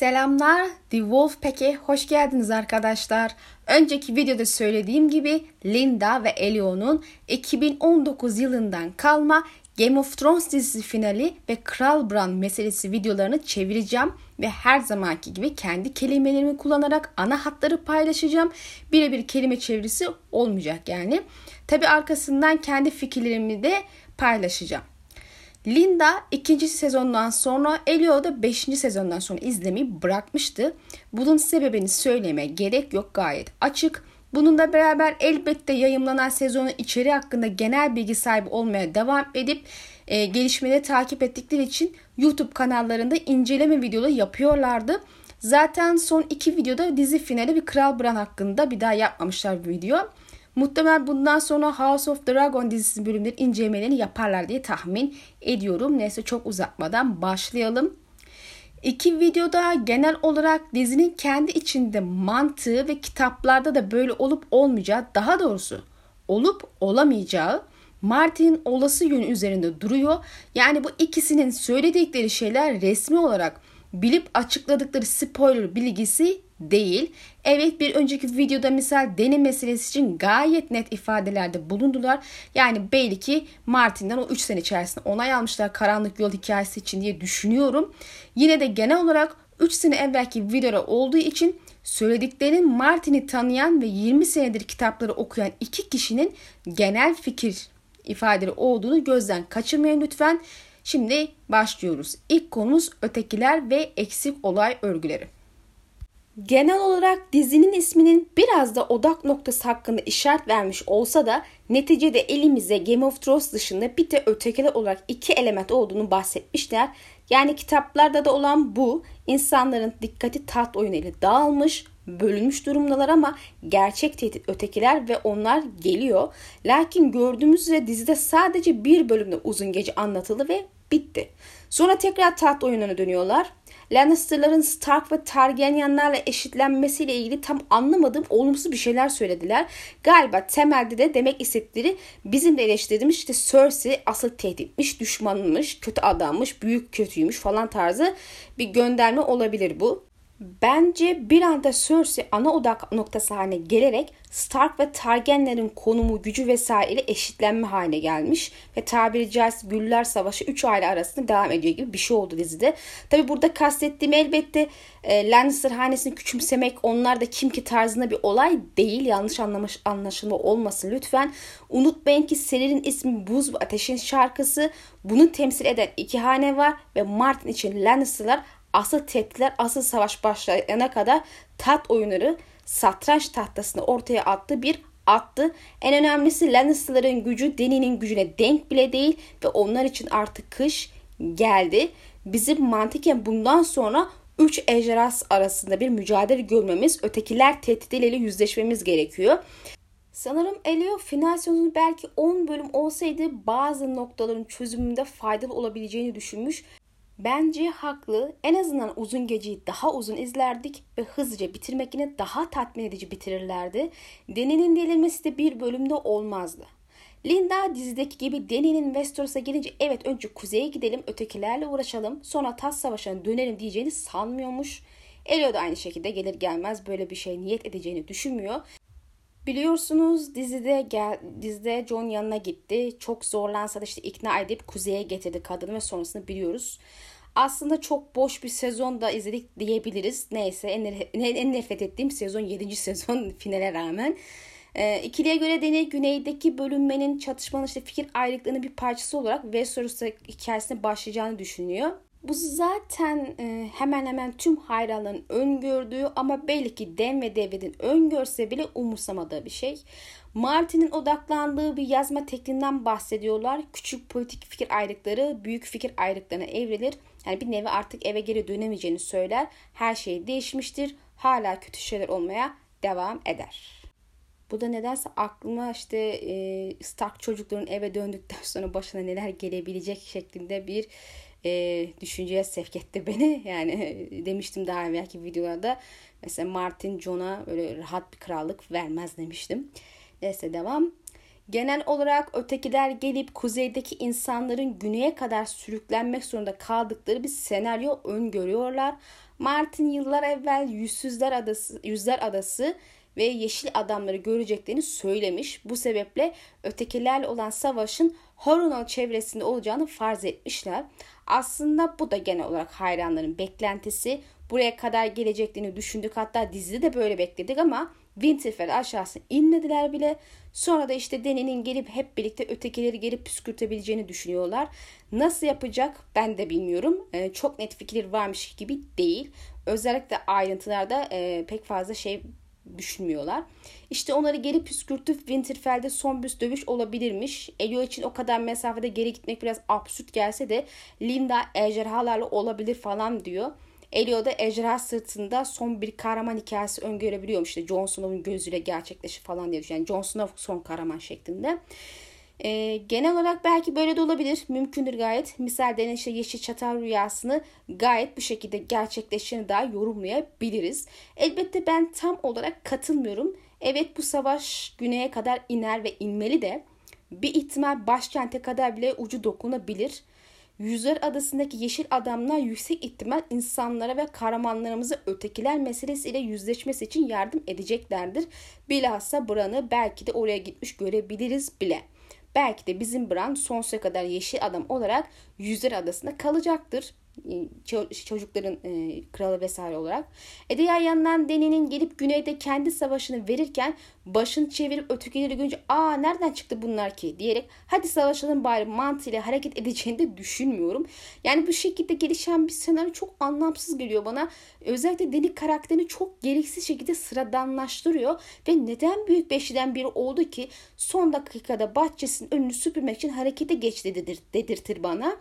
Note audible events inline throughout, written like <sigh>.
Selamlar, The Wolfpack'e hoş geldiniz arkadaşlar. Önceki videoda söylediğim gibi Linda ve Elio'nun 2019 yılından kalma Game of Thrones dizisi finali ve Kral Bran meselesi videolarını çevireceğim ve her zamanki gibi kendi kelimelerimi kullanarak ana hatları paylaşacağım. Birebir kelime çevirisi olmayacak yani. Tabi arkasından kendi fikirlerimi de paylaşacağım. Linda ikinci sezondan sonra Elio da beşinci sezondan sonra izlemeyi bırakmıştı. Bunun sebebini söyleme gerek yok gayet açık. Bununla beraber elbette yayınlanan sezonun içeriği hakkında genel bilgi sahibi olmaya devam edip e, gelişmeleri takip ettikleri için YouTube kanallarında inceleme videoları yapıyorlardı. Zaten son iki videoda dizi finali bir Kral Bran hakkında bir daha yapmamışlar bir video. Muhtemelen bundan sonra House of Dragon dizisinin bölümleri incelemelerini yaparlar diye tahmin ediyorum. Neyse çok uzatmadan başlayalım. İki videoda genel olarak dizinin kendi içinde mantığı ve kitaplarda da böyle olup olmayacağı daha doğrusu olup olamayacağı Martin'in olası yönü üzerinde duruyor. Yani bu ikisinin söyledikleri şeyler resmi olarak bilip açıkladıkları spoiler bilgisi değil. Evet bir önceki videoda misal denim meselesi için gayet net ifadelerde bulundular. Yani belli ki Martin'den o 3 sene içerisinde onay almışlar karanlık yol hikayesi için diye düşünüyorum. Yine de genel olarak 3 sene evvelki videoda olduğu için söylediklerinin Martin'i tanıyan ve 20 senedir kitapları okuyan iki kişinin genel fikir ifadeleri olduğunu gözden kaçırmayın lütfen. Şimdi başlıyoruz. İlk konumuz ötekiler ve eksik olay örgüleri. Genel olarak dizinin isminin biraz da odak noktası hakkında işaret vermiş olsa da neticede elimize Game of Thrones dışında bir de ötekiler olarak iki element olduğunu bahsetmişler. Yani kitaplarda da olan bu insanların dikkati taht oyunu ile dağılmış, bölünmüş durumdalar ama gerçek tehdit ötekiler ve onlar geliyor. Lakin gördüğümüz üzere dizide sadece bir bölümde uzun gece anlatıldı ve bitti. Sonra tekrar taht oyununa dönüyorlar. Lannister'ların Stark ve Targaryenlerle eşitlenmesiyle ilgili tam anlamadığım olumsuz bir şeyler söylediler. Galiba temelde de demek istedikleri bizim de eleştirdiğimiz işte Cersei asıl tehditmiş, düşmanmış, kötü adammış, büyük kötüymüş falan tarzı bir gönderme olabilir bu. Bence bir anda Cersei ana odak noktası haline gelerek Stark ve Targaryenlerin konumu, gücü vesaire eşitlenme haline gelmiş ve tabiri caizse Güller Savaşı 3 aile arasında devam ediyor gibi bir şey oldu dizide. Tabi burada kastettiğim elbette e, Lannister hanesini küçümsemek, onlar da kim ki tarzında bir olay değil. Yanlış anlamış, anlaşılma olmasın lütfen. Unutmayın ki serinin ismi Buz ve Ateşin şarkısı. Bunu temsil eden iki hane var ve Martin için Lannister'lar asıl tehditler, asıl savaş başlayana kadar tat oyunları satranç tahtasını ortaya attı bir attı. En önemlisi Lannister'ların gücü Dany'nin gücüne denk bile değil ve onlar için artık kış geldi. Bizim mantıken bundan sonra 3 ejderhas arasında bir mücadele görmemiz, ötekiler tehditleriyle yüzleşmemiz gerekiyor. Sanırım Elio final sezonu belki 10 bölüm olsaydı bazı noktaların çözümünde faydalı olabileceğini düşünmüş Bence haklı. En azından uzun geceyi daha uzun izlerdik ve hızlıca bitirmek yine daha tatmin edici bitirirlerdi. Deni'nin delirmesi de bir bölümde olmazdı. Linda dizideki gibi Deni'nin Westeros'a gelince evet önce kuzeye gidelim ötekilerle uğraşalım sonra tas savaşına dönelim diyeceğini sanmıyormuş. Elio da aynı şekilde gelir gelmez böyle bir şey niyet edeceğini düşünmüyor. Biliyorsunuz dizide gel, dizide John yanına gitti. Çok zorlansa da işte ikna edip kuzeye getirdi kadını ve sonrasını biliyoruz. Aslında çok boş bir sezon da izledik diyebiliriz. Neyse en, en nefret ettiğim sezon 7. <laughs> sezon finale rağmen. E, ikiliye göre Deni güneydeki bölünmenin çatışmanın işte fikir ayrılıklarının bir parçası olarak Westeros'ta hikayesine başlayacağını düşünüyor. Bu zaten e, hemen hemen tüm hayranların öngördüğü ama belki Den ve David'in öngörse bile umursamadığı bir şey. Martin'in odaklandığı bir yazma tekniğinden bahsediyorlar. Küçük politik fikir ayrılıkları büyük fikir ayrılıklarına evrilir. Yani bir nevi artık eve geri dönemeyeceğini söyler. Her şey değişmiştir. Hala kötü şeyler olmaya devam eder. Bu da nedense aklıma işte e, Stark çocukların eve döndükten <laughs> sonra başına neler gelebilecek şeklinde bir e, düşünceye sevk etti <laughs> beni. Yani demiştim daha evvelki videolarda. Mesela Martin John'a öyle rahat bir krallık vermez demiştim. Neyse devam. Genel olarak ötekiler gelip kuzeydeki insanların güneye kadar sürüklenmek zorunda kaldıkları bir senaryo öngörüyorlar. Martin yıllar evvel Yüzsüzler Adası, Yüzler Adası ve Yeşil Adamları göreceklerini söylemiş. Bu sebeple ötekilerle olan savaşın Horonal çevresinde olacağını farz etmişler. Aslında bu da genel olarak hayranların beklentisi. Buraya kadar geleceklerini düşündük. Hatta dizide de böyle bekledik ama Winterfell aşağısına inmediler bile. Sonra da işte Dany'nin gelip hep birlikte ötekileri gelip püskürtebileceğini düşünüyorlar. Nasıl yapacak ben de bilmiyorum. Ee, çok net fikir varmış gibi değil. Özellikle ayrıntılarda e, pek fazla şey düşünmüyorlar. İşte onları geri püskürtüp Winterfell'de son bir dövüş olabilirmiş. Elio için o kadar mesafede geri gitmek biraz absürt gelse de Linda ejderhalarla olabilir falan diyor. Elio da ejderha sırtında son bir kahraman hikayesi öngörebiliyormuş. İşte Jon Snow'un gözüyle gerçekleşir falan diye düşünüyor. Yani Jon Snow son kahraman şeklinde. E, genel olarak belki böyle de olabilir. Mümkündür gayet. Misal denen işte yeşil çatal rüyasını gayet bu şekilde gerçekleştiğini daha yorumlayabiliriz. Elbette ben tam olarak katılmıyorum. Evet bu savaş güneye kadar iner ve inmeli de bir ihtimal başkente kadar bile ucu dokunabilir. Yüzler adasındaki yeşil adamlar yüksek ihtimal insanlara ve kahramanlarımızı ötekiler meselesiyle yüzleşmesi için yardım edeceklerdir. Bilhassa Bran'ı belki de oraya gitmiş görebiliriz bile. Belki de bizim Bran sonsuza kadar yeşil adam olarak Yüzler Adası'nda kalacaktır. E, çocukların e, kralı vesaire olarak. E diğer yandan Deni'nin gelip güneyde kendi savaşını verirken başını çevirip ötekileri görünce aa nereden çıktı bunlar ki diyerek hadi savaşalım bari mantığıyla hareket edeceğini de düşünmüyorum. Yani bu şekilde gelişen bir senaryo çok anlamsız geliyor bana. Özellikle Deni karakterini çok gereksiz şekilde sıradanlaştırıyor ve neden büyük beşliden biri oldu ki son dakikada bahçesinin önünü süpürmek için harekete geçti dedir, dedirtir bana.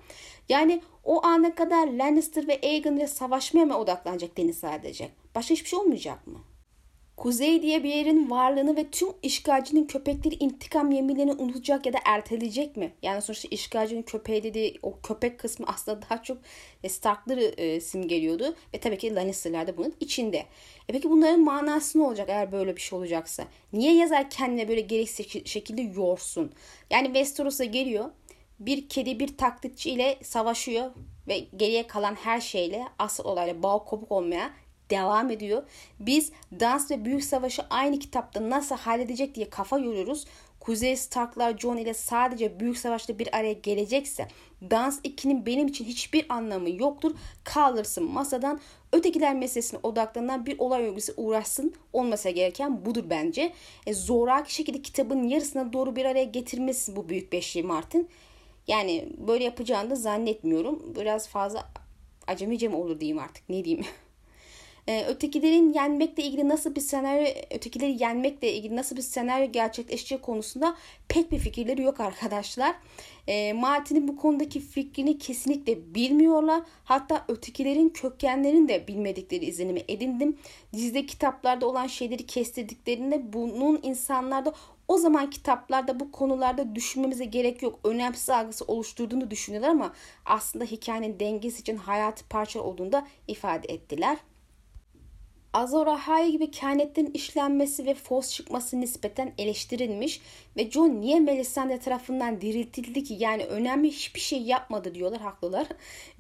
Yani o ana kadar Lannister ve Aegon ile savaşmaya mı odaklanacak Deniz sadece? Başka hiçbir şey olmayacak mı? Kuzey diye bir yerin varlığını ve tüm işgalcinin köpekleri intikam yeminlerini unutacak ya da erteleyecek mi? Yani sonuçta işgalcinin köpeği dediği o köpek kısmı aslında daha çok Stark'ları e, simgeliyordu. Ve tabii ki Lannister'lar da bunun içinde. E peki bunların manası ne olacak eğer böyle bir şey olacaksa? Niye yazar kendine böyle gereksiz şekilde yorsun? Yani Westeros'a geliyor bir kedi bir taklitçi ile savaşıyor ve geriye kalan her şeyle asıl olayla bağ kopuk olmaya devam ediyor. Biz dans ve büyük savaşı aynı kitapta nasıl halledecek diye kafa yoruyoruz. Kuzey Starklar John ile sadece büyük savaşta bir araya gelecekse dans 2'nin benim için hiçbir anlamı yoktur. Kaldırsın masadan ötekiler meselesine odaklanan bir olay örgüsü uğraşsın olmasa gereken budur bence. E, zoraki şekilde kitabın yarısına doğru bir araya getirmesi bu büyük beşliği Martin. Yani böyle yapacağını da zannetmiyorum. Biraz fazla acemice mi olur diyeyim artık ne diyeyim. <laughs> Ee, ötekilerin yenmekle ilgili nasıl bir senaryo, ötekileri yenmekle ilgili nasıl bir senaryo gerçekleşeceği konusunda pek bir fikirleri yok arkadaşlar. E, Martin'in bu konudaki fikrini kesinlikle bilmiyorlar. Hatta ötekilerin kökenlerini de bilmedikleri izlenimi edindim. Dizide kitaplarda olan şeyleri kestirdiklerinde bunun insanlarda o zaman kitaplarda bu konularda düşünmemize gerek yok. Önemsiz algısı oluşturduğunu düşünüyorlar ama aslında hikayenin dengesi için hayatı parça olduğunu da ifade ettiler. Azor Ahai gibi kehanetlerin işlenmesi ve fos çıkması nispeten eleştirilmiş ve John niye Melisandre tarafından diriltildi ki yani önemli hiçbir şey yapmadı diyorlar haklılar.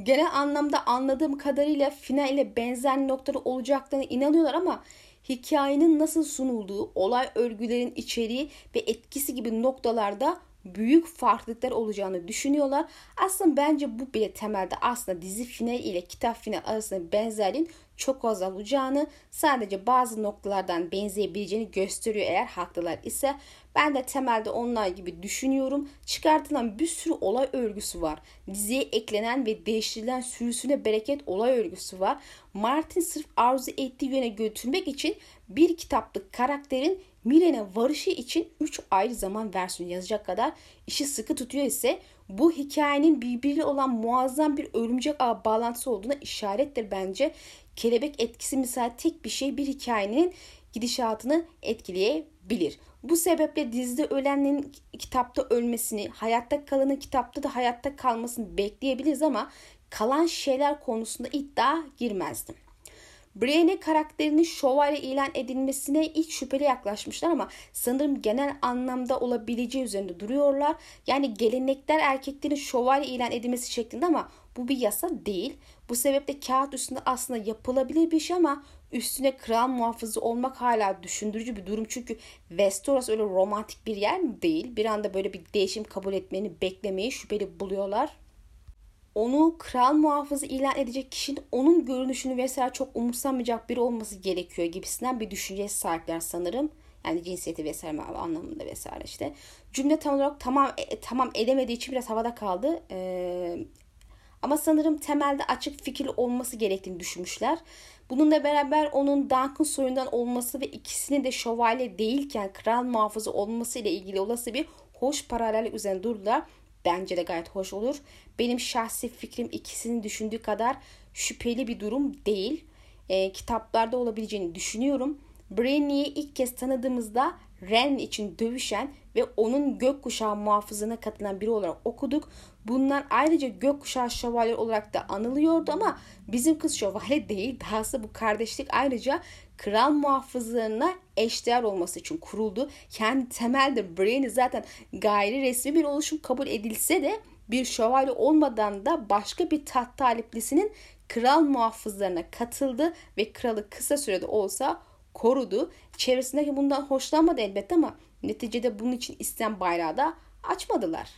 Genel anlamda anladığım kadarıyla final ile benzer noktaları olacaklarına inanıyorlar ama hikayenin nasıl sunulduğu, olay örgülerin içeriği ve etkisi gibi noktalarda büyük farklılıklar olacağını düşünüyorlar. Aslında bence bu bile temelde aslında dizi final ile kitap final arasında benzerliğin çok az olacağını sadece bazı noktalardan benzeyebileceğini gösteriyor eğer haklılar ise. Ben de temelde onlar gibi düşünüyorum. Çıkartılan bir sürü olay örgüsü var. Diziye eklenen ve değiştirilen sürüsüne bereket olay örgüsü var. Martin sırf arzu ettiği yöne götürmek için bir kitaplık karakterin Milen'e varışı için 3 ayrı zaman versiyonu yazacak kadar işi sıkı tutuyor ise bu hikayenin birbiriyle olan muazzam bir örümcek ağ bağlantısı olduğuna işarettir bence. Kelebek etkisi misal tek bir şey bir hikayenin gidişatını etkileyebilir. Bu sebeple dizide ölenlerin kitapta ölmesini, hayatta kalanın kitapta da hayatta kalmasını bekleyebiliriz ama kalan şeyler konusunda iddia girmezdim. Brienne karakterinin şövalye ilan edilmesine ilk şüpheli yaklaşmışlar ama sanırım genel anlamda olabileceği üzerinde duruyorlar. Yani gelenekler erkeklerin şövalye ilan edilmesi şeklinde ama Bu bir yasa değil. Bu sebeple kağıt üstünde aslında yapılabilir bir şey ama üstüne kral muhafızı olmak hala düşündürücü bir durum. Çünkü Westeros öyle romantik bir yer değil. Bir anda böyle bir değişim kabul etmeni beklemeyi şüpheli buluyorlar. Onu kral muhafızı ilan edecek kişinin onun görünüşünü vesaire çok umursamayacak biri olması gerekiyor gibisinden bir düşünceye sahipler sanırım. Yani cinsiyeti vesaire anlamında vesaire işte. Cümle tam olarak tamam e, tamam edemediği için biraz havada kaldı. Ee, ama sanırım temelde açık fikirli olması gerektiğini düşünmüşler. Bununla beraber onun Duncan soyundan olması ve ikisinin de şövalye değilken kral muhafızı olması ile ilgili olası bir hoş paralel üzerine durdular. Bence de gayet hoş olur. Benim şahsi fikrim ikisinin düşündüğü kadar şüpheli bir durum değil. E, kitaplarda olabileceğini düşünüyorum. Braini'yi ilk kez tanıdığımızda Ren için dövüşen ve onun gökkuşağı muhafızına katılan biri olarak okuduk. Bunlar ayrıca gökkuşağı şövalye olarak da anılıyordu ama bizim kız şövalye değil. Dahası bu kardeşlik ayrıca kral muhafızlarına eşdeğer olması için kuruldu. Kendi temelde Brienne zaten gayri resmi bir oluşum kabul edilse de bir şövalye olmadan da başka bir taht taliplisinin kral muhafızlarına katıldı ve kralı kısa sürede olsa korudu. Çevresindeki bundan hoşlanmadı elbette ama neticede bunun için istem bayrağı da açmadılar.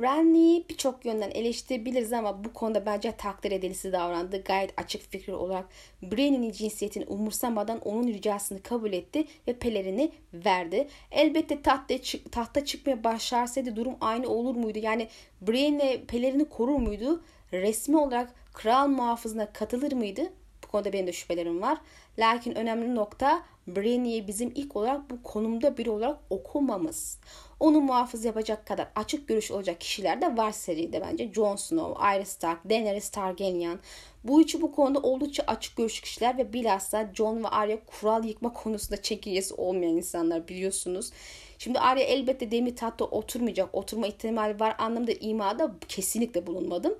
Renly'i birçok yönden eleştirebiliriz ama bu konuda bence takdir edilisi davrandı. Gayet açık fikir olarak Brennan'in cinsiyetini umursamadan onun ricasını kabul etti ve pelerini verdi. Elbette tahta, tahta çıkmaya başarsaydı durum aynı olur muydu? Yani Brienne pelerini korur muydu? Resmi olarak kral muhafızına katılır mıydı? Bu konuda benim de şüphelerim var. Lakin önemli nokta Brienne'yi bizim ilk olarak bu konumda biri olarak okumamız. Onu muhafız yapacak kadar açık görüş olacak kişiler de var seride bence. Jon Snow, Arya Stark, Daenerys Targaryen. Bu üçü bu konuda oldukça açık görüş kişiler ve bilhassa Jon ve Arya kural yıkma konusunda çekincesi olmayan insanlar biliyorsunuz. Şimdi Arya elbette demir tahtta oturmayacak, oturma ihtimali var anlamda imada kesinlikle bulunmadım.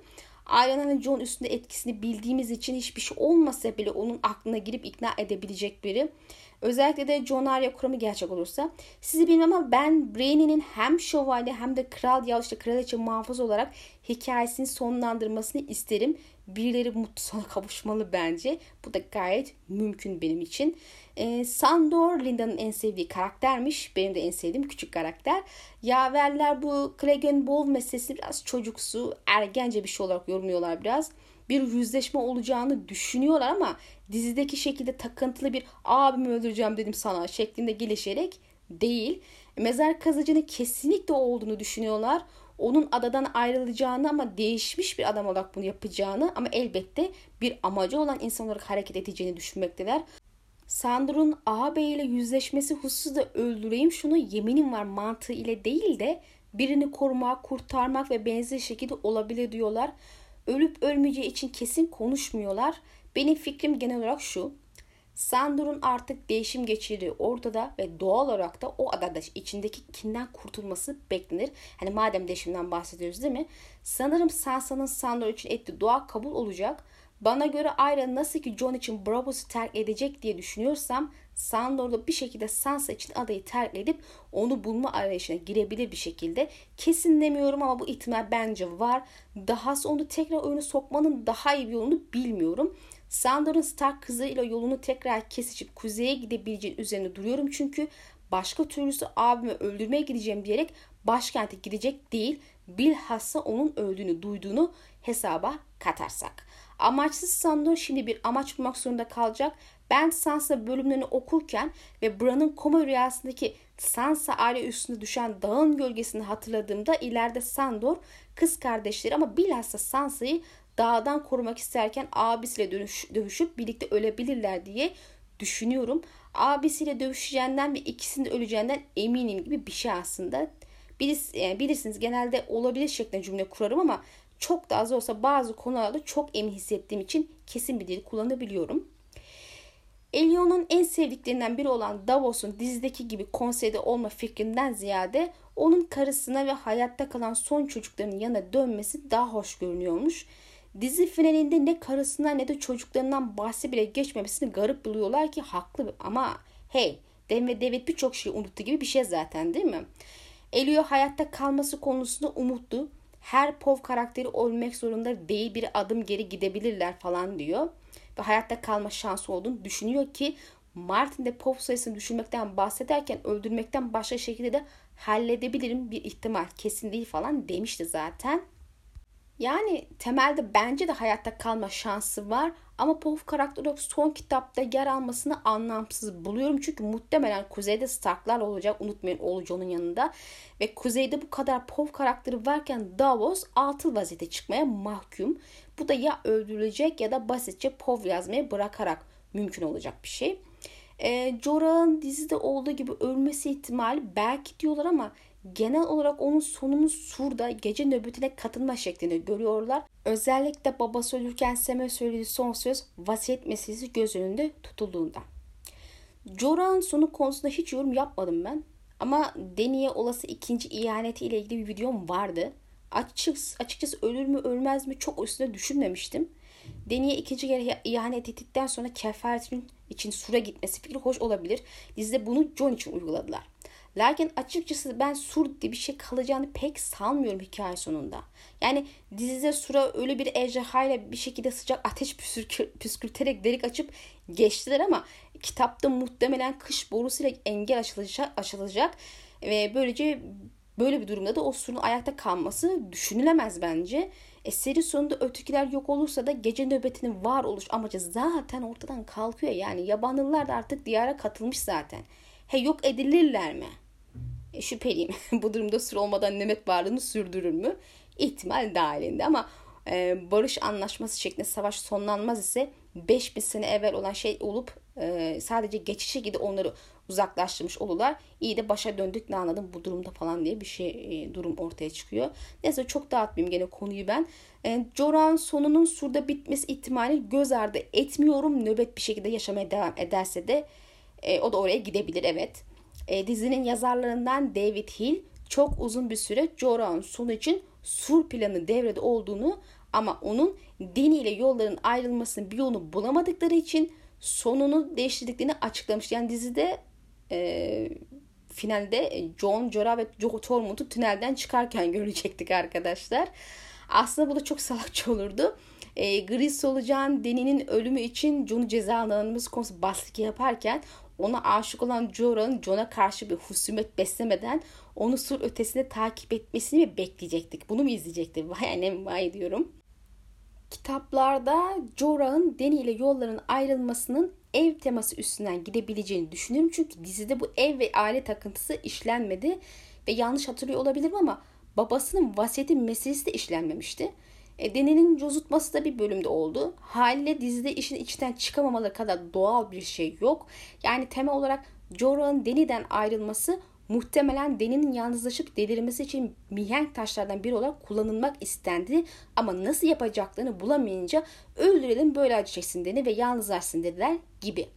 Arya'nın John üstünde etkisini bildiğimiz için hiçbir şey olmasa bile onun aklına girip ikna edebilecek biri. Özellikle de John Arya kuramı gerçek olursa. Sizi bilmem ama ben Brainy'nin hem şövalye hem de kral ya işte kraliçe muhafız olarak hikayesini sonlandırmasını isterim. Birileri mutlu sona <laughs> kavuşmalı bence. Bu da gayet mümkün benim için. E, Sandor Linda'nın en sevdiği karaktermiş. Benim de en sevdiğim küçük karakter. Yaverler bu Clegane Bowl meselesini biraz çocuksu, ergence bir şey olarak yorumluyorlar biraz bir yüzleşme olacağını düşünüyorlar ama dizideki şekilde takıntılı bir abimi öldüreceğim dedim sana şeklinde gelişerek değil. Mezar kazıcının kesinlikle olduğunu düşünüyorlar. Onun adadan ayrılacağını ama değişmiş bir adam olarak bunu yapacağını ama elbette bir amacı olan insan olarak hareket edeceğini düşünmekteler. Sandro'nun ağabey yüzleşmesi hususu da öldüreyim şunu yeminim var mantığı ile değil de birini korumak, kurtarmak ve benzer şekilde olabilir diyorlar ölüp ölmeyeceği için kesin konuşmuyorlar. Benim fikrim genel olarak şu. Sandor'un artık değişim geçirdiği ortada ve doğal olarak da o adada içindeki kinden kurtulması beklenir. Hani madem değişimden bahsediyoruz değil mi? Sanırım Sansa'nın Sandor için ettiği dua kabul olacak. Bana göre Arya nasıl ki John için Bravos'u terk edecek diye düşünüyorsam Sandor da bir şekilde Sansa için adayı terk edip onu bulma arayışına girebilir bir şekilde. Kesin demiyorum ama bu ihtimal bence var. Dahası onu tekrar oyunu sokmanın daha iyi bir yolunu bilmiyorum. Sandor'un Stark kızıyla yolunu tekrar kesişip kuzeye gidebileceği üzerine duruyorum çünkü başka türlüsü abimi öldürmeye gideceğim diyerek başkente gidecek değil. Bilhassa onun öldüğünü duyduğunu hesaba katarsak. Amaçsız Sandor şimdi bir amaç bulmak zorunda kalacak. Ben Sansa bölümlerini okurken ve Bran'ın koma rüyasındaki Sansa aile üstünde düşen dağın gölgesini hatırladığımda ileride Sandor kız kardeşleri ama bilhassa Sansa'yı dağdan korumak isterken abisiyle dönüş, dövüşüp birlikte ölebilirler diye düşünüyorum. Abisiyle dövüşeceğinden ve ikisinin de öleceğinden eminim gibi bir şey aslında. Bilirsiniz genelde olabilir şeklinde cümle kurarım ama çok da az olsa bazı konularda çok emin hissettiğim için kesin bir dil kullanabiliyorum. Elion'un en sevdiklerinden biri olan Davos'un dizideki gibi konseyde olma fikrinden ziyade onun karısına ve hayatta kalan son çocuklarının yanına dönmesi daha hoş görünüyormuş. Dizi finalinde ne karısından ne de çocuklarından bahsi bile geçmemesini garip buluyorlar ki haklı ama hey Dem ve David birçok şeyi unuttu gibi bir şey zaten değil mi? Elio hayatta kalması konusunda umutlu her POV karakteri olmak zorunda değil bir adım geri gidebilirler falan diyor. Ve hayatta kalma şansı olduğunu düşünüyor ki Martin de POV sayısını düşürmekten bahsederken öldürmekten başka şekilde de halledebilirim bir ihtimal kesin değil falan demişti zaten. Yani temelde bence de hayatta kalma şansı var ama Pof karakteri olarak son kitapta yer almasını anlamsız buluyorum. Çünkü muhtemelen Kuzey'de Starklar olacak. Unutmayın Oluco'nun yanında. Ve Kuzey'de bu kadar Pof karakteri varken Davos altı vaziyete çıkmaya mahkum. Bu da ya öldürülecek ya da basitçe Pov yazmaya bırakarak mümkün olacak bir şey. E, Jorah'ın dizide olduğu gibi ölmesi ihtimali belki diyorlar ama genel olarak onun sonunu Sur'da gece nöbetine katılma şeklinde görüyorlar. Özellikle babası ölürken Sem'e söylediği son söz vasiyet meselesi göz önünde tutulduğunda. Jorah'ın sonu konusunda hiç yorum yapmadım ben. Ama Deni'ye olası ikinci ihaneti ile ilgili bir videom vardı. Açıkçası, açıkçası ölür mü ölmez mi çok üstüne düşünmemiştim. Deni'ye ikinci kere ihanet ettikten sonra kefaretin için Sur'a gitmesi fikri hoş olabilir. Dizide bunu John için uyguladılar. Lakin açıkçası ben Sur diye bir şey kalacağını pek sanmıyorum hikaye sonunda. Yani dizide Sur'a öyle bir ejderhayla bir şekilde sıcak ateş püskürterek delik açıp geçtiler ama kitapta muhtemelen kış borusuyla engel açılacak, açılacak ve böylece böyle bir durumda da o Sur'un ayakta kalması düşünülemez bence. E, seri sonunda ötekiler yok olursa da gece nöbetinin var oluş amacı zaten ortadan kalkıyor. Yani yabanlılar da artık diyara katılmış zaten. He yok edilirler mi? E, şüpheliyim. <laughs> Bu durumda sır olmadan nöbet varlığını sürdürür mü? İhtimal dahilinde ama e, barış anlaşması şeklinde savaş sonlanmaz ise 5000 sene evvel olan şey olup e, sadece geçiş şekilde onları uzaklaştırmış olurlar. İyi de başa döndük ne anladım bu durumda falan diye bir şey e, durum ortaya çıkıyor. Neyse çok dağıtmayayım gene konuyu ben. E, Joran sonunun surda bitmesi ihtimali göz ardı etmiyorum. Nöbet bir şekilde yaşamaya devam ederse de e, o da oraya gidebilir evet. E, dizinin yazarlarından David Hill çok uzun bir süre Joran sonu için sur planı devrede olduğunu ama onun Deni ile yolların ayrılmasının bir yolunu bulamadıkları için sonunu değiştirdiklerini açıklamış. Yani dizide e, finalde John, Jorah ve Joe Tormund'u tünelden çıkarken <laughs> görecektik arkadaşlar. Aslında bu da çok salakça olurdu. E, gri solucan Deni'nin ölümü için John'u cezalandırmamız konusu baskı yaparken ona aşık olan Jorah'ın John'a karşı bir husumet beslemeden onu sur ötesinde takip etmesini mi bekleyecektik? Bunu mu izleyecektik? Vay annem vay diyorum. Kitaplarda Jorah'ın Dany ile yolların ayrılmasının ev teması üstünden gidebileceğini düşünüyorum. Çünkü dizide bu ev ve aile takıntısı işlenmedi. Ve yanlış hatırlıyor olabilirim ama babasının vasiyeti meselesi de işlenmemişti. E, Deni'nin cozutması da bir bölümde oldu. Haliyle dizide işin içinden çıkamamaları kadar doğal bir şey yok. Yani temel olarak Jorah'ın Deni'den ayrılması muhtemelen Deni'nin yalnızlaşıp delirmesi için mihenk taşlardan biri olarak kullanılmak istendi. Ama nasıl yapacaklarını bulamayınca öldürelim böyle acı çeksin Deni ve yalnızlaşsın dediler gibi.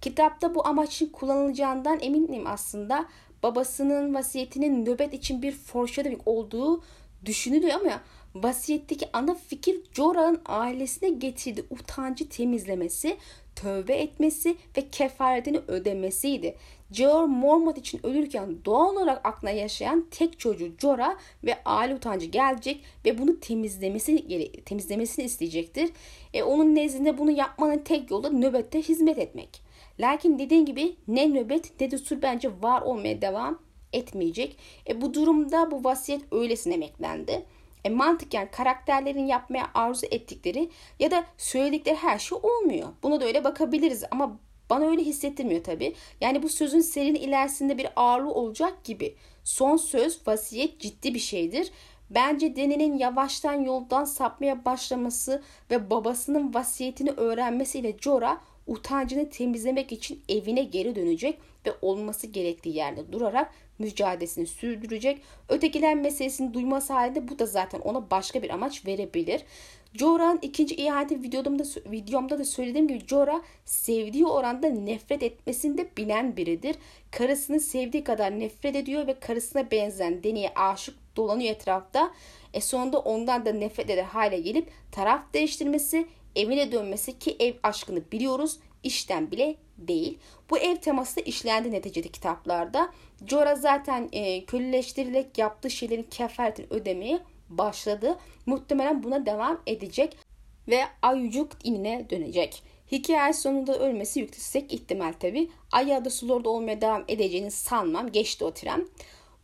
Kitapta bu amaç için kullanılacağından eminim aslında. Babasının vasiyetinin nöbet için bir foreshadowing olduğu düşünülüyor ama vasiyetteki ana fikir Jorah'ın ailesine getirdiği utancı temizlemesi, tövbe etmesi ve kefaretini ödemesiydi. Jorah Mormont için ölürken doğal olarak aklına yaşayan tek çocuğu Jorah ve aile utancı gelecek ve bunu temizlemesi temizlemesini isteyecektir. E, onun nezdinde bunu yapmanın tek yolu nöbette hizmet etmek. Lakin dediğim gibi ne nöbet ne de sur bence var olmaya devam etmeyecek. E, bu durumda bu vasiyet öylesine emeklendi. E, mantıken karakterlerin yapmaya arzu ettikleri ya da söyledikleri her şey olmuyor. Buna da öyle bakabiliriz ama bana öyle hissettirmiyor tabii. Yani bu sözün serinin ilerisinde bir ağırlığı olacak gibi. Son söz vasiyet ciddi bir şeydir. Bence Deni'nin yavaştan yoldan sapmaya başlaması ve babasının vasiyetini öğrenmesiyle Jorah utancını temizlemek için evine geri dönecek ve olması gerektiği yerde durarak mücadelesini sürdürecek. Ötekiler meselesini duyması halinde bu da zaten ona başka bir amaç verebilir. Jorah'ın ikinci ihaneti videomda, videomda da söylediğim gibi Jorah sevdiği oranda nefret etmesini de bilen biridir. Karısını sevdiği kadar nefret ediyor ve karısına benzeyen Deni'ye aşık dolanıyor etrafta. E sonunda ondan da nefret eder hale gelip taraf değiştirmesi, evine dönmesi ki ev aşkını biliyoruz işten bile değil. Bu ev teması da işlendi neticede kitaplarda. Jorah zaten e, köleştirilerek yaptığı şeylerin kefaretini ödemeye başladı. Muhtemelen buna devam edecek ve Ayucuk inine dönecek. Hikaye sonunda ölmesi yüksek ihtimal tabi. Ay ya da Sulor'da olmaya devam edeceğini sanmam. Geçti o tren.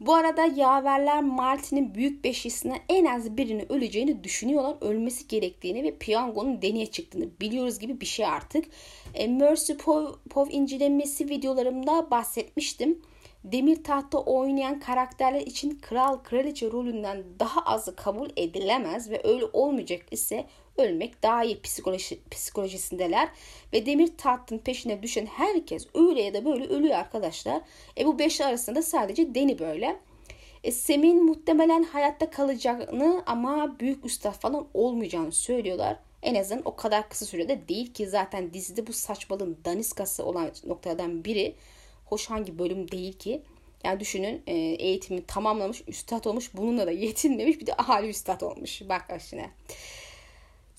Bu arada yaverler Martin'in büyük beşisinden en az birini öleceğini düşünüyorlar. Ölmesi gerektiğini ve piyangonun deneye çıktığını biliyoruz gibi bir şey artık. E, Mercy Pov, Pov incelemesi videolarımda bahsetmiştim. Demir tahta oynayan karakterler için kral kraliçe rolünden daha azı kabul edilemez ve öyle olmayacak ise ölmek daha iyi psikoloji, psikolojisindeler. Ve demir tahtın peşine düşen herkes öyle ya da böyle ölüyor arkadaşlar. E bu beşli arasında sadece Deni böyle. E, Sem'in muhtemelen hayatta kalacağını ama büyük üstad falan olmayacağını söylüyorlar. En azından o kadar kısa sürede değil ki zaten dizide bu saçmalığın daniskası olan noktadan biri. Hoş hangi bölüm değil ki. Yani düşünün e, eğitimi tamamlamış, üstad olmuş. Bununla da yetinmemiş. Bir de ahali üstad olmuş. Bak aşına.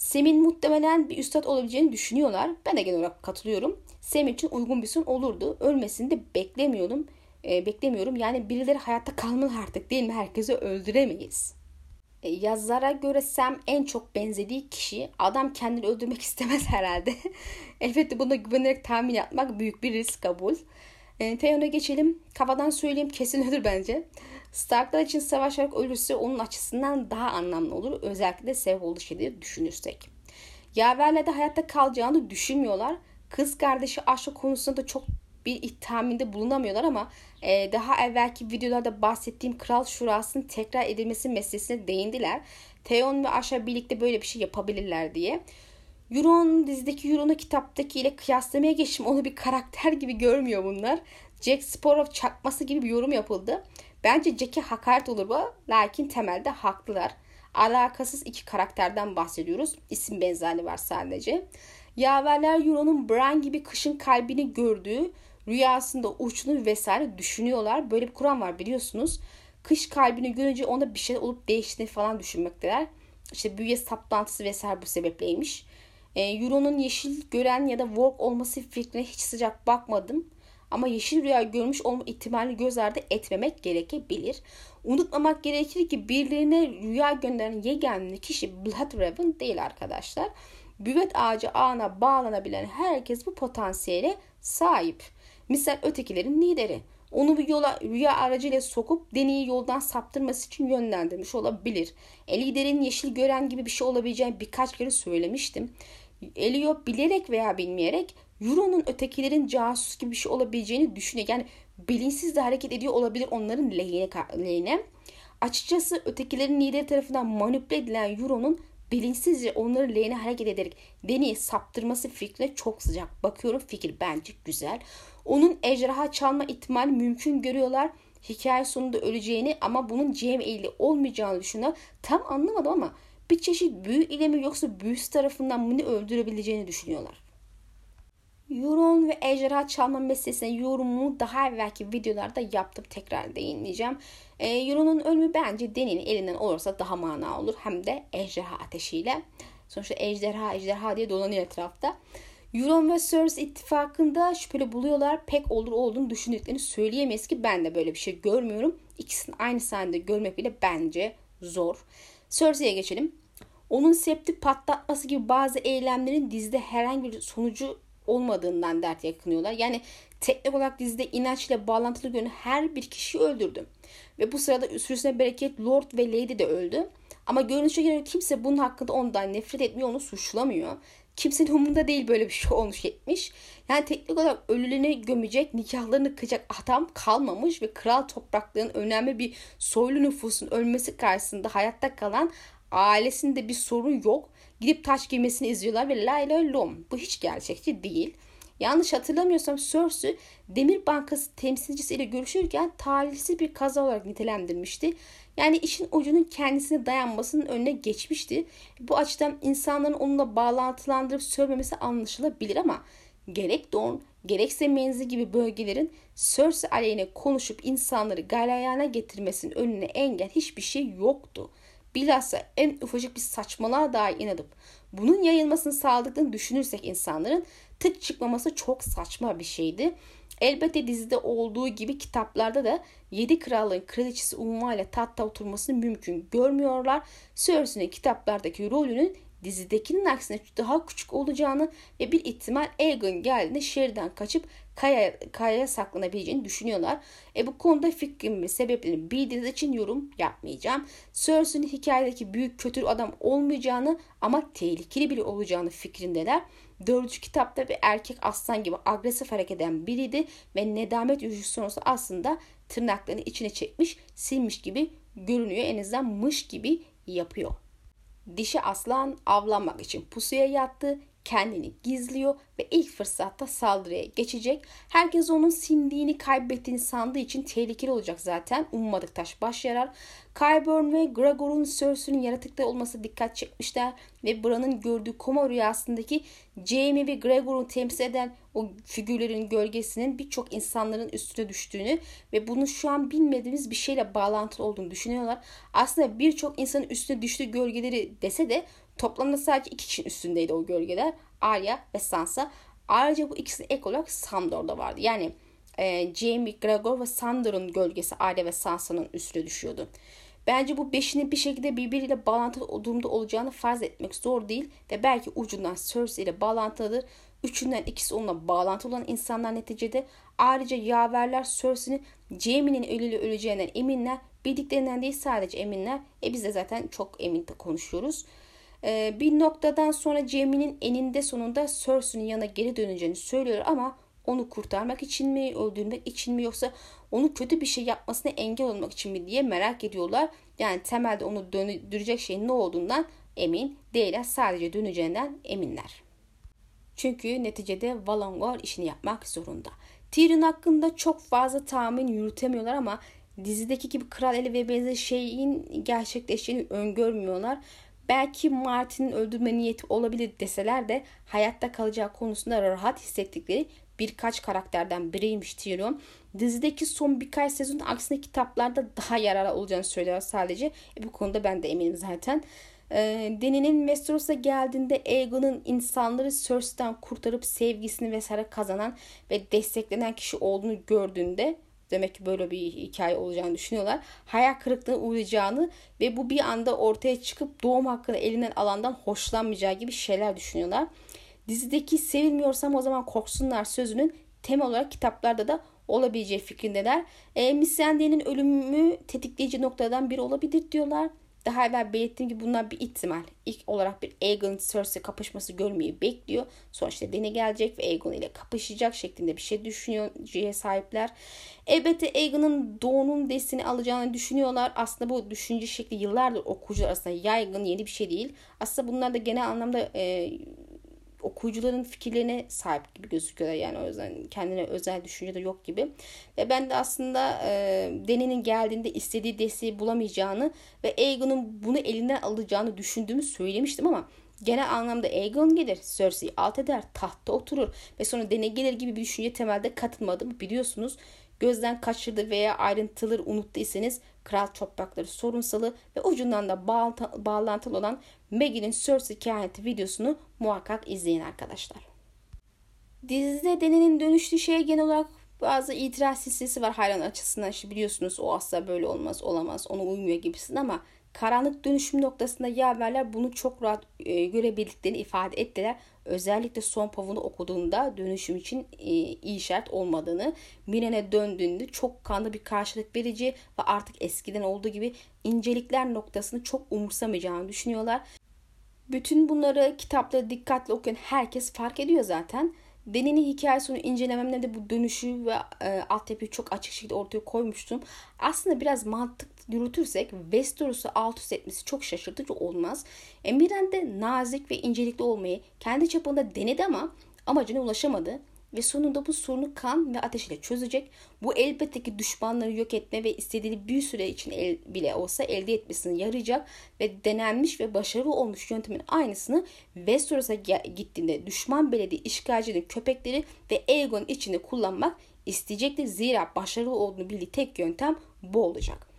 Sem'in muhtemelen bir üstad olabileceğini düşünüyorlar. Ben de genel olarak katılıyorum. Sem için uygun bir son olurdu. Ölmesini de beklemiyordum. E, beklemiyorum. Yani birileri hayatta kalmalı artık değil mi? Herkesi öldüremeyiz. E, yazara göre Sam en çok benzediği kişi. Adam kendini öldürmek <laughs> istemez herhalde. <laughs> Elbette buna güvenerek tahmin yapmak büyük bir risk kabul. E, Theon'a geçelim. Kafadan söyleyeyim kesin <laughs> ölür bence. Starklar için savaşarak ölürse onun açısından daha anlamlı olur. Özellikle olduğu şeyleri düşünürsek. Yaver'le de hayatta kalacağını düşünmüyorlar. Kız kardeşi aşk konusunda da çok bir ithaminde bulunamıyorlar ama e, daha evvelki videolarda bahsettiğim Kral Şurası'nın tekrar edilmesi meselesine değindiler. Theon ve Asha birlikte böyle bir şey yapabilirler diye. Euron dizideki Euron'u kitaptaki ile kıyaslamaya geçtim. Onu bir karakter gibi görmüyor bunlar. Jack Sparrow çakması gibi bir yorum yapıldı. Bence Jack'e hakaret olur bu. Lakin temelde haklılar. Alakasız iki karakterden bahsediyoruz. İsim benzerliği var sadece. Yaverler Euron'un Bran gibi kışın kalbini gördüğü, rüyasında uçtuğunu vesaire düşünüyorlar. Böyle bir kuram var biliyorsunuz. Kış kalbini görünce onda bir şey olup değiştiğini falan düşünmekteler. İşte büyüye saplantısı vesaire bu sebepleymiş. E, Euro'nun yeşil gören ya da Vork olması fikrine hiç sıcak bakmadım. Ama yeşil rüya görmüş olma ihtimalini göz ardı etmemek gerekebilir. Unutmamak gerekir ki birilerine rüya gönderen yegane kişi Bloodraven değil arkadaşlar. Büvet ağacı ağına bağlanabilen herkes bu potansiyele sahip. Misal ötekilerin lideri. Onu bir yola rüya aracıyla sokup deneyi yoldan saptırması için yönlendirmiş olabilir. E, liderin yeşil gören gibi bir şey olabileceğini birkaç kere söylemiştim. Elio bilerek veya bilmeyerek Euro'nun ötekilerin casus gibi bir şey olabileceğini düşünüyor. Yani bilinçsiz de hareket ediyor olabilir onların lehine. lehine. Açıkçası ötekilerin lideri tarafından manipüle edilen Euro'nun bilinçsizce onları lehine hareket ederek Deni'yi saptırması fikrine çok sıcak. Bakıyorum fikir bence güzel. Onun ejderha çalma ihtimali mümkün görüyorlar. Hikaye sonunda öleceğini ama bunun GMA ile olmayacağını düşünüyorlar. Tam anlamadım ama bir çeşit büyü ile mi yoksa büyüsü tarafından mı öldürebileceğini düşünüyorlar. Euron ve ejderha çalma meselesine yorumumu daha evvelki videolarda yaptım. Tekrar değinmeyeceğim. E, Euron'un ölümü bence Dany'nin elinden olursa daha mana olur. Hem de ejderha ateşiyle. Sonuçta ejderha ejderha diye dolanıyor etrafta. Euron ve Cersei ittifakında şüpheli buluyorlar. Pek olur olduğunu düşündüklerini söyleyemeyiz ki ben de böyle bir şey görmüyorum. İkisini aynı sahnede görmek bile bence zor. Cersei'ye geçelim. Onun septi patlatması gibi bazı eylemlerin dizide herhangi bir sonucu olmadığından dert yakınıyorlar. Yani teknik olarak dizide inançla bağlantılı görünen her bir kişiyi öldürdü. Ve bu sırada sürüsüne bereket Lord ve Lady de öldü. Ama görünüşe göre kimse bunun hakkında ondan nefret etmiyor, onu suçlamıyor. Kimsenin umurunda değil böyle bir şey olmuş etmiş. Yani teknik olarak ölülerini gömecek, nikahlarını kıyacak adam kalmamış ve kral topraklarının önemli bir soylu nüfusun ölmesi karşısında hayatta kalan ailesinde bir sorun yok. Gidip taş giymesini izliyorlar ve lay lay lom. Bu hiç gerçekçi değil. Yanlış hatırlamıyorsam Cersei Demir Bankası temsilcisiyle görüşürken talihsiz bir kaza olarak nitelendirmişti. Yani işin ucunun kendisine dayanmasının önüne geçmişti. Bu açıdan insanların onunla bağlantılandırıp söylememesi anlaşılabilir ama gerek Dorne gerekse Menzi gibi bölgelerin Cersei aleyhine konuşup insanları galayana getirmesinin önüne engel hiçbir şey yoktu. Bilhassa en ufacık bir saçmalığa dahi inanıp bunun yayılmasını sağladıklarını düşünürsek insanların tık çıkmaması çok saçma bir şeydi. Elbette dizide olduğu gibi kitaplarda da 7 krallığın kraliçesi unvanıyla tahta oturmasını mümkün görmüyorlar. Cersei'nin kitaplardaki rolünün dizidekinin aksine daha küçük olacağını ve bir ihtimal Aegon geldiğinde şehirden kaçıp kaya, kayaya saklanabileceğini düşünüyorlar. E bu konuda fikrim ve sebeplerini bildiğiniz için yorum yapmayacağım. Cersei'nin hikayedeki büyük kötü adam olmayacağını ama tehlikeli biri olacağını fikrindeler. Dördüncü kitapta bir erkek aslan gibi agresif hareket eden biriydi ve nedamet yürüyüşü sonrası aslında tırnaklarını içine çekmiş, silmiş gibi görünüyor. En azından mış gibi yapıyor. Dişi aslan avlanmak için pusuya yattı, kendini gizliyor ve ilk fırsatta saldırıya geçecek. Herkes onun sindiğini kaybettiğini sandığı için tehlikeli olacak zaten. Ummadık taş baş yarar. Qyburn ve Gregor'un Cersei'nin yaratıkta olması dikkat çekmişler ve Bran'ın gördüğü koma rüyasındaki Jaime ve Gregor'u temsil eden o figürlerin gölgesinin birçok insanların üstüne düştüğünü ve bunu şu an bilmediğimiz bir şeyle bağlantılı olduğunu düşünüyorlar. Aslında birçok insanın üstüne düştüğü gölgeleri dese de toplamda sadece iki kişinin üstündeydi o gölgeler. Arya ve Sansa. Ayrıca bu ikisi ek olarak Sandor'da vardı. Yani e, Jaime, Gregor ve Sandor'un gölgesi Arya ve Sansa'nın üstüne düşüyordu. Bence bu beşinin bir şekilde birbiriyle bağlantılı durumda olacağını farz etmek zor değil ve belki ucundan Cersei ile bağlantılıdır. Üçünden ikisi onunla bağlantılı olan insanlar neticede. Ayrıca yaverler Cersei'nin Jaime'nin ölüyle öleceğinden eminler. Bildiklerinden değil sadece eminler. E biz de zaten çok emin konuşuyoruz. Ee, bir noktadan sonra Jaime'nin eninde sonunda Cersei'nin yanına geri döneceğini söylüyor ama onu kurtarmak için mi, öldürmek için mi yoksa onu kötü bir şey yapmasına engel olmak için mi diye merak ediyorlar. Yani temelde onu döndürecek şeyin ne olduğundan emin değiller. Sadece döneceğinden eminler. Çünkü neticede Valongor işini yapmak zorunda. Tyrion hakkında çok fazla tahmin yürütemiyorlar ama dizideki gibi kral eli ve benzeri şeyin gerçekleşeceğini öngörmüyorlar. Belki Martin'in öldürme niyeti olabilir deseler de hayatta kalacağı konusunda rahat hissettikleri birkaç karakterden biriymiş Tyrion. Dizideki son birkaç sezon aksine kitaplarda daha yararlı olacağını söylüyor sadece. E, bu konuda ben de eminim zaten. E, Deni'nin Westeros'a geldiğinde Aegon'un insanları Cersei'den kurtarıp sevgisini vesaire kazanan ve desteklenen kişi olduğunu gördüğünde demek ki böyle bir hikaye olacağını düşünüyorlar. Hayal kırıklığına uğrayacağını ve bu bir anda ortaya çıkıp doğum hakkını elinden alandan hoşlanmayacağı gibi şeyler düşünüyorlar. Dizideki sevilmiyorsam o zaman korksunlar sözünün temel olarak kitaplarda da olabileceği fikrindeler. E, Missandei'nin ölümü tetikleyici noktadan biri olabilir diyorlar. Daha evvel belirttiğim gibi bunlar bir ihtimal. İlk olarak bir Aegon Cersei kapışması görmeyi bekliyor. İşte Dany gelecek ve Aegon ile kapışacak şeklinde bir şey düşünüyor sahipler. Elbette Aegon'un doğunun destini alacağını düşünüyorlar. Aslında bu düşünce şekli yıllardır okuyucular arasında yaygın yeni bir şey değil. Aslında bunlar da genel anlamda e, okuyucuların fikirlerine sahip gibi gözüküyorlar. Yani o yüzden kendine özel düşünce de yok gibi. Ve ben de aslında e, Deni'nin geldiğinde istediği desteği bulamayacağını ve Aegon'un bunu elinden alacağını düşündüğümü söylemiştim ama genel anlamda Aegon gelir, Cersei alt eder, tahtta oturur ve sonra Dany gelir gibi bir düşünce temelde katılmadım biliyorsunuz gözden kaçırdı veya ayrıntıları unuttuysanız kral toprakları sorunsalı ve ucundan da bağlantılı olan Maggie'nin Cersei kehaneti videosunu muhakkak izleyin arkadaşlar. Dizide Deni'nin dönüştüğü şeye genel olarak bazı itiraz silsilesi var hayran açısından. İşte biliyorsunuz o asla böyle olmaz, olamaz, ona uymuyor gibisin ama karanlık dönüşüm noktasında yaverler bunu çok rahat e, görebildiklerini ifade ettiler. Özellikle son pavunu okuduğunda dönüşüm için e, iyi işaret olmadığını, Miren'e döndüğünde çok kanlı bir karşılık verici ve artık eskiden olduğu gibi incelikler noktasını çok umursamayacağını düşünüyorlar. Bütün bunları kitapları dikkatli okuyan herkes fark ediyor zaten. Deni'nin hikayesini incelememde de bu dönüşü ve e, altyapıyı çok açık şekilde ortaya koymuştum. Aslında biraz mantık yürütürsek Westeros'u alt üst etmesi çok şaşırtıcı olmaz. Emiren de nazik ve incelikli olmayı kendi çapında denedi ama amacına ulaşamadı ve sonunda bu sorunu kan ve ateş ile çözecek. Bu elbette ki düşmanları yok etme ve istediği bir süre için el, bile olsa elde etmesine yarayacak ve denenmiş ve başarılı olmuş yöntemin aynısını Westeros'a gittiğinde düşman belediye işgalcinin köpekleri ve Aegon içinde kullanmak isteyecektir. Zira başarılı olduğunu bildiği tek yöntem bu olacak.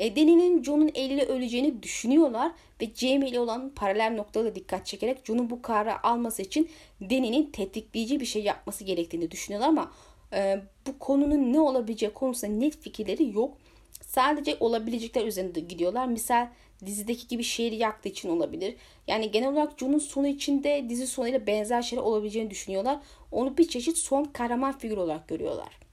E, Dani'nin John'un eliyle öleceğini düşünüyorlar ve Jamie ile olan paralel noktada dikkat çekerek John'un bu kararı alması için Dani'nin tetikleyici bir şey yapması gerektiğini düşünüyorlar ama e, bu konunun ne olabileceği konusunda net fikirleri yok. Sadece olabilecekler üzerinde gidiyorlar. Misal dizideki gibi şehri yaktığı için olabilir. Yani genel olarak John'un sonu içinde dizi sonuyla benzer şeyler olabileceğini düşünüyorlar. Onu bir çeşit son kahraman figür olarak görüyorlar.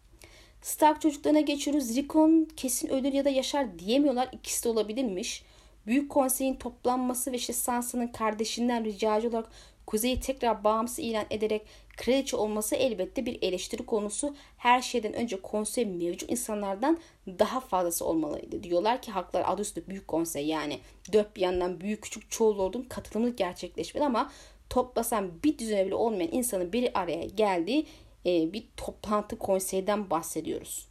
Stark çocuklarına geçiyoruz. Rickon kesin ölür ya da yaşar diyemiyorlar. İkisi de olabilirmiş. Büyük konseyin toplanması ve işte Sansa'nın kardeşinden ricacı olarak Kuzey'i tekrar bağımsız ilan ederek kraliçe olması elbette bir eleştiri konusu. Her şeyden önce konsey mevcut insanlardan daha fazlası olmalıydı. Diyorlar ki haklar adı üstü büyük konsey yani dört bir yandan büyük küçük çoğu lordun katılımı gerçekleşmedi ama toplasan bir düzene bile olmayan insanın bir araya geldiği e, bir toplantı konseyden bahsediyoruz.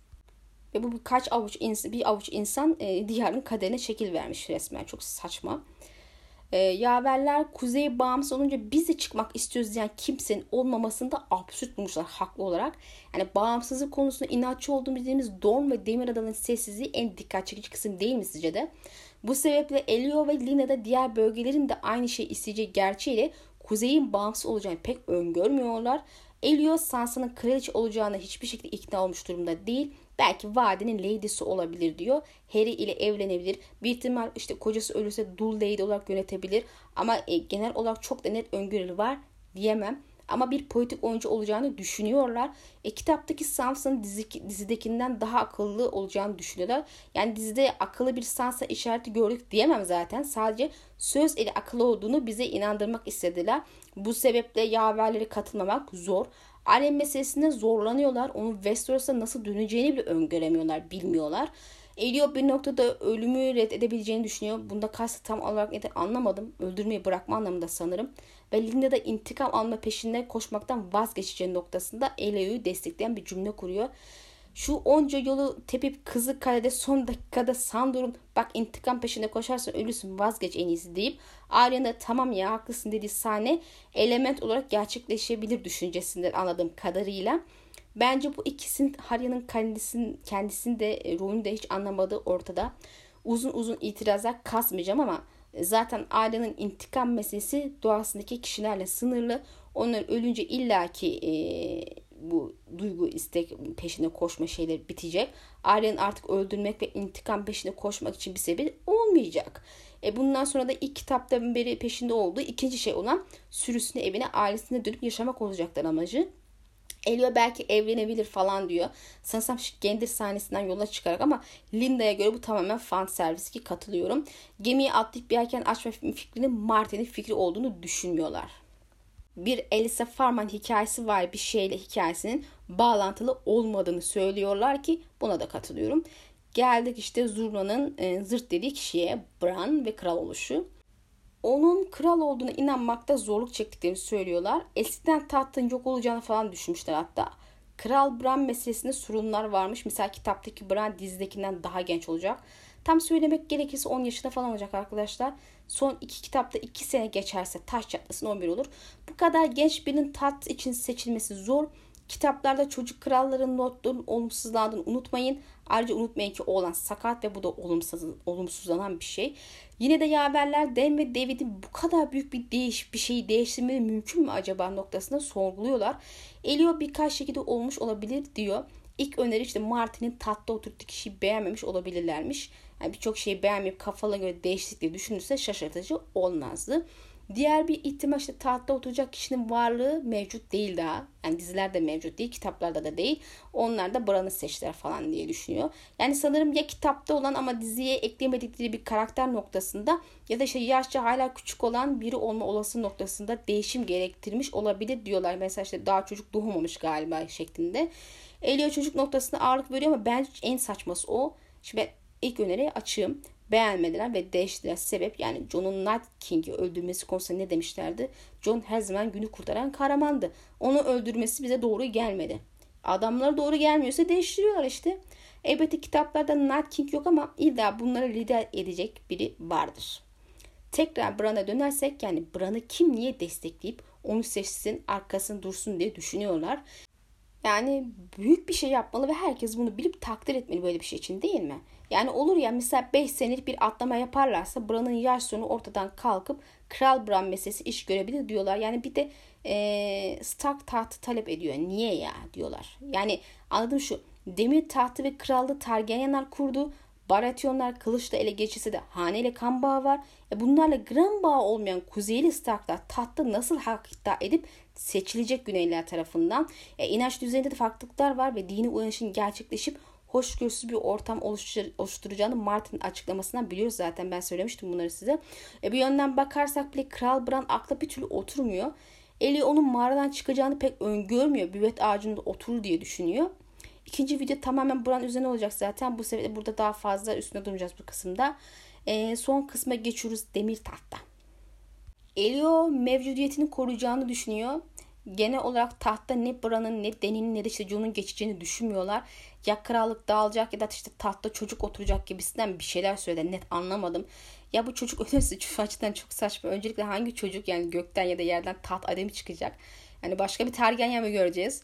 Ve bu birkaç avuç insan, bir avuç insan e, diyarın kaderine şekil vermiş resmen. Çok saçma. E, yaverler kuzey bağımsız olunca biz de çıkmak istiyoruz diyen kimsenin olmamasını da absürt bulmuşlar haklı olarak. Yani bağımsızlık konusunda inatçı olduğumuz bildiğimiz Dorn ve Demir Adalı'nın sessizliği en dikkat çekici kısım değil mi sizce de? Bu sebeple Elio ve Lina'da diğer bölgelerin de aynı şeyi isteyeceği gerçeğiyle kuzeyin bağımsız olacağını pek öngörmüyorlar. Elio Sansa'nın kraliçe olacağına hiçbir şekilde ikna olmuş durumda değil. Belki vadinin lady'si olabilir diyor. Harry ile evlenebilir. Bir ihtimal işte kocası ölürse dul lady olarak yönetebilir. Ama e, genel olarak çok da net öngörülü var diyemem ama bir politik oyuncu olacağını düşünüyorlar. E, kitaptaki Sansa dizi, dizidekinden daha akıllı olacağını düşünüyorlar. Yani dizide akıllı bir Sansa işareti gördük diyemem zaten. Sadece söz eli akıllı olduğunu bize inandırmak istediler. Bu sebeple yaverleri katılmamak zor. Alem meselesinde zorlanıyorlar. Onun Westeros'a nasıl döneceğini bile öngöremiyorlar, bilmiyorlar. Elio bir noktada ölümü reddedebileceğini düşünüyor. Bunda kastı tam olarak nedir anlamadım. Öldürmeyi bırakma anlamında sanırım. Ve Linda da intikam alma peşinde koşmaktan vazgeçeceği noktasında Elio'yu destekleyen bir cümle kuruyor. Şu onca yolu tepip kızı kalede son dakikada Sandor'un bak intikam peşinde koşarsan ölürsün vazgeç en iyisi deyip Arya'na tamam ya haklısın dediği sahne element olarak gerçekleşebilir düşüncesinden anladığım kadarıyla. Bence bu ikisinin Harya'nın kendisinin, kendisini de e, rolünü de hiç anlamadığı ortada. Uzun uzun itirazlar kasmayacağım ama e, zaten ailenin intikam meselesi doğasındaki kişilerle sınırlı. Onlar ölünce illaki e, bu duygu istek peşine koşma şeyler bitecek. Ailenin artık öldürmek ve intikam peşine koşmak için bir sebep olmayacak. E bundan sonra da ilk kitaptan beri peşinde olduğu ikinci şey olan sürüsüne evine ailesine dönüp yaşamak olacaklar amacı. Elio belki evlenebilir falan diyor. Sanırsam Gendir sahnesinden yola çıkarak ama Linda'ya göre bu tamamen fan servisi ki katılıyorum. Gemiyi atlayıp bir erken açma fikrinin Martin'in fikri olduğunu düşünmüyorlar. Bir Elisa Farman hikayesi var bir şeyle hikayesinin bağlantılı olmadığını söylüyorlar ki buna da katılıyorum. Geldik işte Zurna'nın e, zırt dediği kişiye Bran ve kral oluşu onun kral olduğuna inanmakta zorluk çektiklerini söylüyorlar. Eskiden tahtın yok olacağını falan düşünmüşler hatta. Kral Bran meselesinde sorunlar varmış. Mesela kitaptaki Bran dizidekinden daha genç olacak. Tam söylemek gerekirse 10 yaşında falan olacak arkadaşlar. Son iki kitapta 2 sene geçerse taş çatlasın 11 olur. Bu kadar genç birinin tat için seçilmesi zor. Kitaplarda çocuk kralların notlarının olumsuzlandığını unutmayın. Ayrıca unutmayın ki oğlan sakat ve bu da olumsuz, olumsuzlanan bir şey. Yine de yaverler Den ve David'in bu kadar büyük bir değiş bir şeyi değiştirmeleri mümkün mü acaba noktasında sorguluyorlar. Elio birkaç şekilde olmuş olabilir diyor. İlk öneri işte Martin'in tatlı oturttuğu kişiyi beğenmemiş olabilirlermiş. Yani birçok şeyi beğenmeyip kafalarına göre değişikliği düşünürse şaşırtıcı olmazdı. Diğer bir ihtimal işte tahtta oturacak kişinin varlığı mevcut değil daha. Yani dizilerde mevcut değil, kitaplarda da değil. Onlar da Bran'ı seçtiler falan diye düşünüyor. Yani sanırım ya kitapta olan ama diziye ekleyemedikleri bir karakter noktasında ya da işte yaşça hala küçük olan biri olma olası noktasında değişim gerektirmiş olabilir diyorlar. Mesela işte daha çocuk doğmamış galiba şeklinde. Elio çocuk noktasında ağırlık veriyor ama bence en saçması o. Şimdi ilk öneri açığım beğenmediler ve değiştiler. Sebep yani John'un Night King'i öldürmesi konusunda ne demişlerdi? John her zaman günü kurtaran kahramandı. Onu öldürmesi bize doğru gelmedi. Adamlara doğru gelmiyorsa değiştiriyorlar işte. Elbette kitaplarda Night King yok ama illa bunları lider edecek biri vardır. Tekrar Bran'a dönersek yani Bran'ı kim niye destekleyip onu seçsin arkasını dursun diye düşünüyorlar. Yani büyük bir şey yapmalı ve herkes bunu bilip takdir etmeli böyle bir şey için değil mi? Yani olur ya mesela 5 senelik bir atlama yaparlarsa Bran'ın yaş sonu ortadan kalkıp Kral Bran meselesi iş görebilir diyorlar. Yani bir de e, Stark tahtı talep ediyor. Niye ya diyorlar. Yani anladım şu demir tahtı ve krallığı Targaryenler kurdu. Baratyonlar kılıçla ele geçirse de haneyle kan bağı var. E bunlarla gram bağı olmayan Kuzeyli Starklar tahtta nasıl hak iddia edip seçilecek Güneyliler tarafından? E inanç düzeyinde de farklılıklar var ve dini uyanışın gerçekleşip hoşgörüsüz bir ortam oluşturacağını Martin'in açıklamasından biliyoruz zaten ben söylemiştim bunları size. E bir yönden bakarsak bile Kral Bran akla bir türlü oturmuyor. Eli onun mağaradan çıkacağını pek öngörmüyor. Büvet ağacında oturur diye düşünüyor. İkinci video tamamen buranın üzerine olacak zaten. Bu sebeple burada daha fazla üstüne duracağız bu kısımda. E, son kısma geçiyoruz demir tahta. Elio mevcudiyetini koruyacağını düşünüyor. Genel olarak tahta ne Bran'ın ne Deni'nin ne de işte Jon'un geçeceğini düşünmüyorlar. Ya krallık dağılacak ya da işte tahta çocuk oturacak gibisinden bir şeyler söyledi. Net anlamadım. Ya bu çocuk <laughs> şu açıdan çok saçma. Öncelikle hangi çocuk yani gökten ya da yerden taht ademi çıkacak? Yani başka bir Targaryen mi göreceğiz?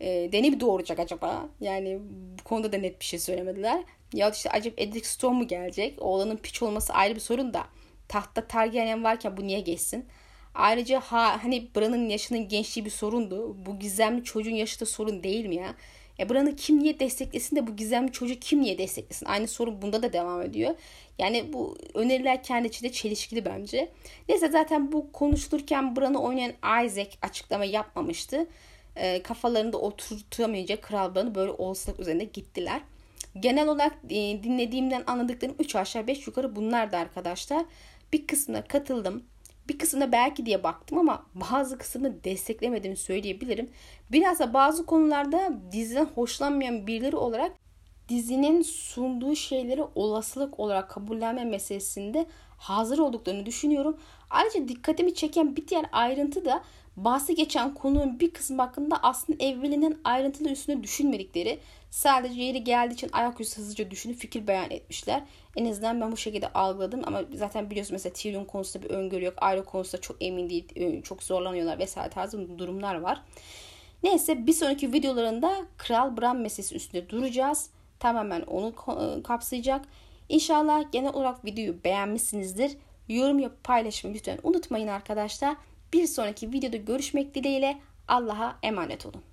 E, Deni mi doğuracak acaba? Yani bu konuda da net bir şey söylemediler. Ya işte acaba Edric Storm mu gelecek? Oğlanın piç olması ayrı bir sorun da. Tahtta Targaryen varken bu niye geçsin? Ayrıca ha, hani Bran'ın yaşının gençliği bir sorundu. Bu gizemli çocuğun yaşı da sorun değil mi ya? E Bran'ı kim niye desteklesin de bu gizemli çocuk kim niye desteklesin? Aynı sorun bunda da devam ediyor. Yani bu öneriler kendi içinde çelişkili bence. Neyse zaten bu konuşulurken Bran'ı oynayan Isaac açıklama yapmamıştı. E, kafalarında oturtamayacak Kral Bran'ı böyle olasılık üzerine gittiler. Genel olarak e, dinlediğimden anladıklarım 3 aşağı 5 yukarı bunlar da arkadaşlar. Bir kısmına katıldım. Bir kısmına belki diye baktım ama bazı kısmını desteklemediğimi söyleyebilirim. Biraz da bazı konularda diziden hoşlanmayan birileri olarak dizinin sunduğu şeyleri olasılık olarak kabullenme meselesinde hazır olduklarını düşünüyorum. Ayrıca dikkatimi çeken bir diğer ayrıntı da bahsi geçen konunun bir kısmı hakkında aslında evvelinden ayrıntılı üstüne düşünmedikleri sadece yeri geldiği için ayaküstü hızlıca düşünüp fikir beyan etmişler. En azından ben bu şekilde algıladım ama zaten biliyorsun mesela Tyrion konusunda bir öngörü yok. Ayrı konusunda çok emin değil, çok zorlanıyorlar vesaire tarzı durumlar var. Neyse bir sonraki videolarında Kral Bran meselesi üstünde duracağız. Tamamen onu kapsayacak. İnşallah genel olarak videoyu beğenmişsinizdir. Yorum yapıp paylaşmayı lütfen unutmayın arkadaşlar. Bir sonraki videoda görüşmek dileğiyle Allah'a emanet olun.